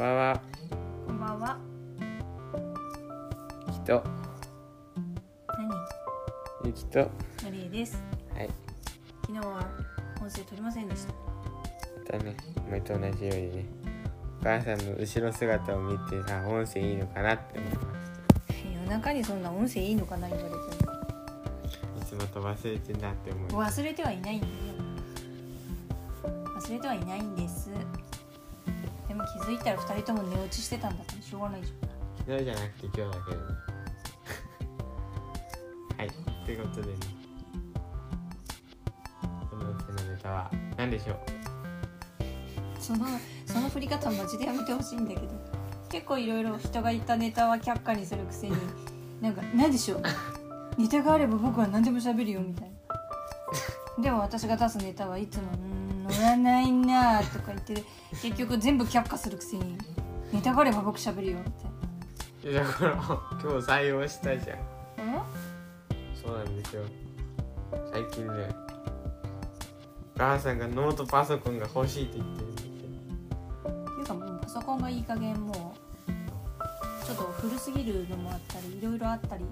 ばんは。こんばんは。ゆきと、何？ゆきと、はマリエです。い。昨日は音声取りませんでした。またね、前と同じようにね、お母さんの後ろ姿を見てさ、音声いいのかなって思いまし夜中にそんな音声いいのかな言われても。た。いつもと忘れてんなって思いま忘れてはいないんだよ。忘れてはいないんです。でも気づいたら二人とも寝落ちしてたんだからしょうがないじ昨日じゃなくて今日だけどね。はい。ってことでね、この音声のネタは何でしょう？ゃん。そのその振り方マジでやめてほしいんだけど。結構いろいろ人が言ったネタは却下にするくせに、なんか何でしょう？ネタがあれば僕は何でも喋るよみたいな。でも私が出すネタはいつも「うーん乗らないな」とか言って結局全部却下するくせに「ネタがあれば僕喋るよ」みいやだから今日採用したじゃん。そうなんですよ。最近ねお母さんがノートパソコンが欲しいって言ってるって。いうかもうパソコンがいい加減もうちょっと古すぎるのもあったりいろいろあったり。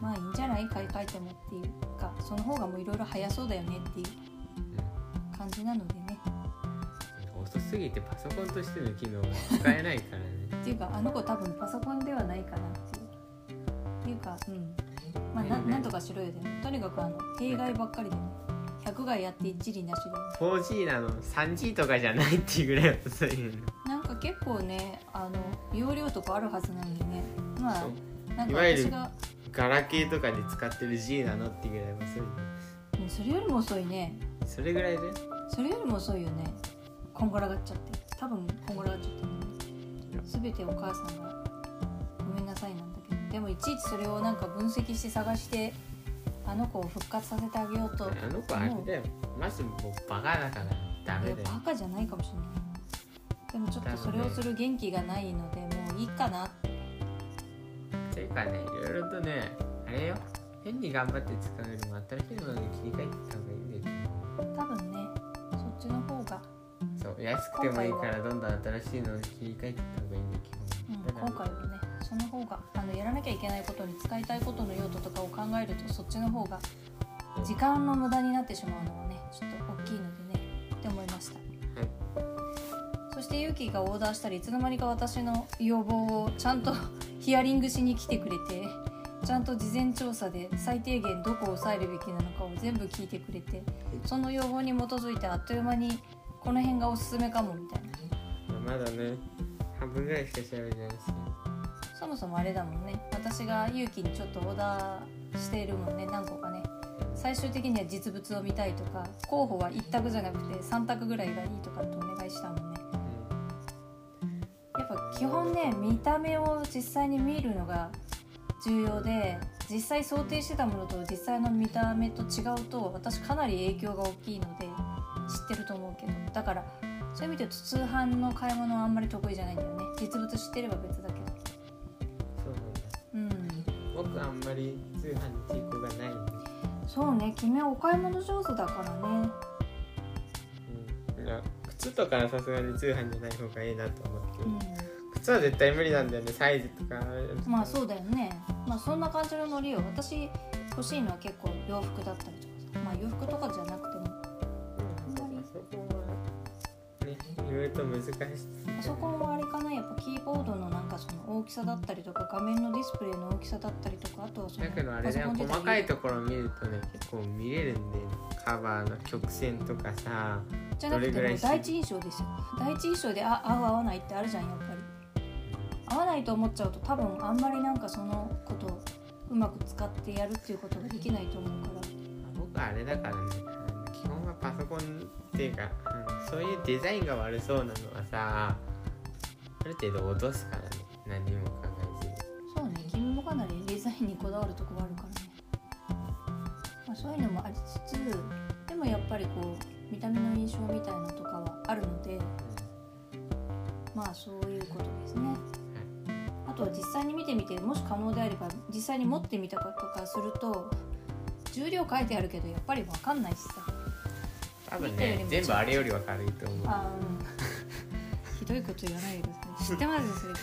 まあいいんじゃない？買い替えてもっていうかその方がもういろいろ早そうだよねっていう感じなのでね。遅すぎてパソコンとしての機能が使えないからね。っていうかあの子多分パソコンではないかなっていうっていうかうん。まあなね。なんとかしろよでも。とにかくあの弊害ばっかりでね100害やって一理なしで 4G なの 3G とかじゃないっていうぐらい遅いのなんか結構ねあの容量とかあるはずなんでね。まあなんか私がガラケーとかで使ってる G なのっていうぐらい遅い。のうんそれよりも遅いねそれぐらいで？それよりも遅いよね。こんがらがっちゃって。多分こんがらがっちゃってる全てお母さんがごめんなさいなんだけど。でもいちいちそれをなんか分析して探してあの子を復活させてあげようと。あの子あれだよ。マジもうバカだからダメだよ。バカじゃないかもしれないでもちょっとそれをする元気がないのでもういいかな。ってていうかねいろいろとねあれよ。変に頑張って使うよりも新しいものに切り替えてった方がいい多分ねそっちの方が、そう安くてもいいからどんどん新しいのに切り替えていった方がいいんだよ基うん、今回はねその方があのやらなきゃいけないことに使いたいことの用途とかを考えるとそっちの方が時間の無駄になってしまうのはねちょっと大きいのでねって思いました、そしてユウキがオーダーしたりいつの間にか私の要望をちゃんと ヒアリングしに来てくれてちゃんと事前調査で最低限どこを抑えるべきなのかを全部聞いてくれてその要望に基づいてあっという間にこの辺がおすすめかもみたいなまだね半分ぐらいしか喋れないですね。そもそもあれだもんね。私が勇気にちょっとオーダーしているもんね何個かね。最終的には実物を見たいとか候補は1択じゃなくて3択ぐらいがいいとかってお願いしたもんね。やっぱ基本ね見た目を実際に見るのが重要で実際想定してたものと実際の見た目と違うと私かなり影響が大きいので知ってると思うけど。だからそういう意味で言うと通販の買い物はあんまり得意じゃないんだよね。実物知ってれば別だけど。そうなんだ。うん。僕あんまり通販に抵抗がないそうね。君はお買い物上手だからね。うん。靴とかはさすがに通販じゃない方がいいなと思って、う靴は絶対無理なんだよねサイズとか。んまあそううだよね。まあそんな感じのノリよ。私欲しいのは結構洋服だったりとかさ。まあ洋服とかじゃなくても。いろいろと難しい。パソコンはあれかな。やっぱキーボードのなんかその大きさだったりとか画面のディスプレイの大きさだったりとかあとはそのだけどあれだよ。パソコン自体細かいところ見るとね結構見れるんでカバーの曲線とかさじゃなくてもう第一印象ですよ。第一印象であ合う合わないってあるじゃんやっぱり合わないと思っちゃうと多分あんまりなんかそのことをうまく使ってやるっていうことができないと思うから。僕あれだからね基本はパソコンっていうか、うんそういうデザインが悪そうなのはさある程度脅すからね何も考えずに。そうね君もかなりデザインにこだわるとこがあるからね、まあ、そういうのもありつつでもやっぱりこう見た目の印象みたいなとかはあるのでまあそういうことですねあとは実際に見てみてもし可能であれば実際に持ってみたかとかすると重量書いてあるけどやっぱり分かんないしさ。多分ね全部あれよりは軽いと思う。あひどいこと言わないでください知ってますそれ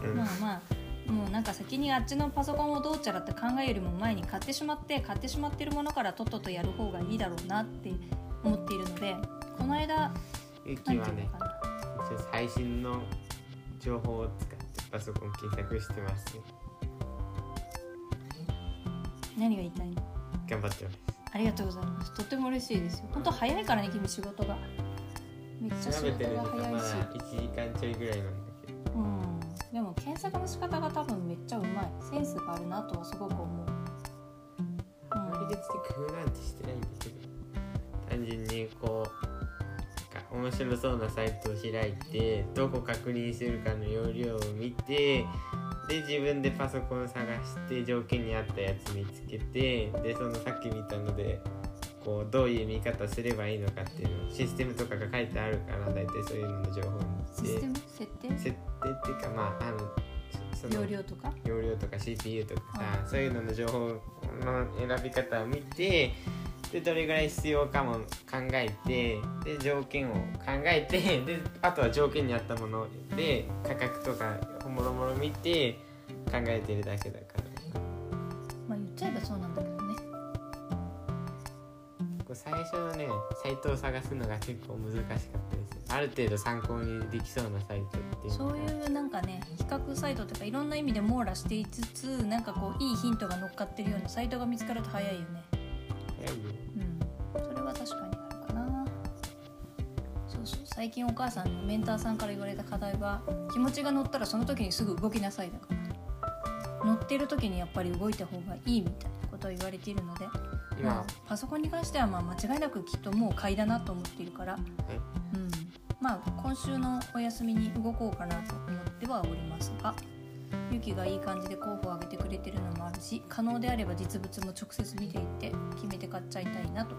けどうん。まあまあもうなんか先にあっちのパソコンをどうちゃらって考えるよりも前に買ってしまって買ってしまってるものからとっととやる方がいいだろうなって思っているのでこの間ゆきはね最新の情報を使パソコン検索してます。よ何が言いたいの？頑張ってます。ありがとうございます。とても嬉しいですよ。本当早いからね君仕事が。めっちゃ仕事が早いし。1時間ちょいぐらいなんだけど。うん。でも検索の仕方が多分めっちゃうまい。センスがあるなとはすごく思う、あまり別に工夫なんてしてないんだけど。単純にこう面白そうなサイトを開いてどこ確認するかの要領を見てで自分でパソコン探して条件に合ったやつ見つけてでそのさっき見たのでこうどういう見方すればいいのかっていうのシステムとかが書いてあるから大体そういうのの情報を見て。システム？設定？設定っていうかまああのその容量とか？容量とか CPU とかさ、うそういうのの情報の選び方を見てでどれぐらい必要かも考えてで条件を考えて であとは条件に合ったもので価格とかもろもろ見て考えてるだけだから。まあ言っちゃえばそうなんだけどね。こう最初のねサイトを探すのが結構難しかったです。ある程度参考にできそうなサイトっていうそういうなんかね比較サイトとかいろんな意味で網羅していつつなんかこういいヒントが乗っかってるようなサイトが見つかると早いよね最近お母さんのメンターさんから言われた課題は気持ちが乗ったらその時にすぐ動きなさいだから。乗ってる時にやっぱり動いた方がいいみたいなことを言われているので今、まあ、パソコンに関してはまあ間違いなくきっともう買いだなと思っているから、うん、まあ今週のお休みに動こうかなと思ってはおりますがユキがいい感じで候補を挙げてくれてるのもあるし可能であれば実物も直接見ていって決めて買っちゃいたいなと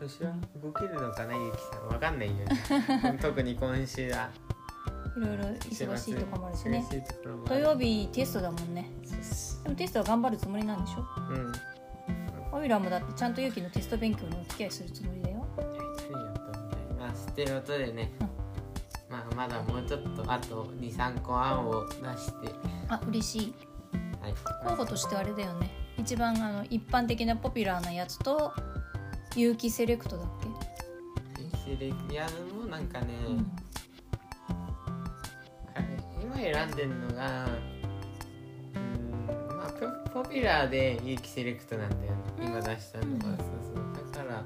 今週の今週は動けるのかなゆきさん。わかんないよね。特に今週は。いろいろ忙しいとかもあるしね。土る。曜日テストだもんね。でもテストは頑張るつもりなんでしょ？うん。オイラもだってちゃんとユキのテスト勉強にお付き合いするつもりだよ。ありがとうございますっていうことでね、うん。まあまだもうちょっとあと23個案を出して。あ嬉しい。はい。候補としてあれだよね。一番あの一般的なポピュラーなやつと有機セレクトだっけ、いやもうなんかね、うん。今選んでるのがうんまあポポピュラーで有機セレクトなんだよね。今出したのは、うん。そうそう。だから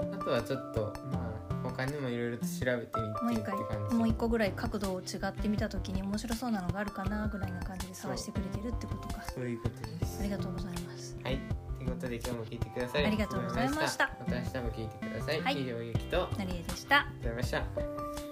あとはちょっとまあ他にもいろいろと調べてみてってもう一回感じもう一個ぐらい角度を違ってみた時に面白そうなのがあるかなぐらいな感じで探してくれてるってことか。そういうことです。ありがとうございます。はい。ということで今日も聞いてください。ありがとうございました。また明日も聞いてください、はい。医療ゆきと。ありがとうなりえでしたございました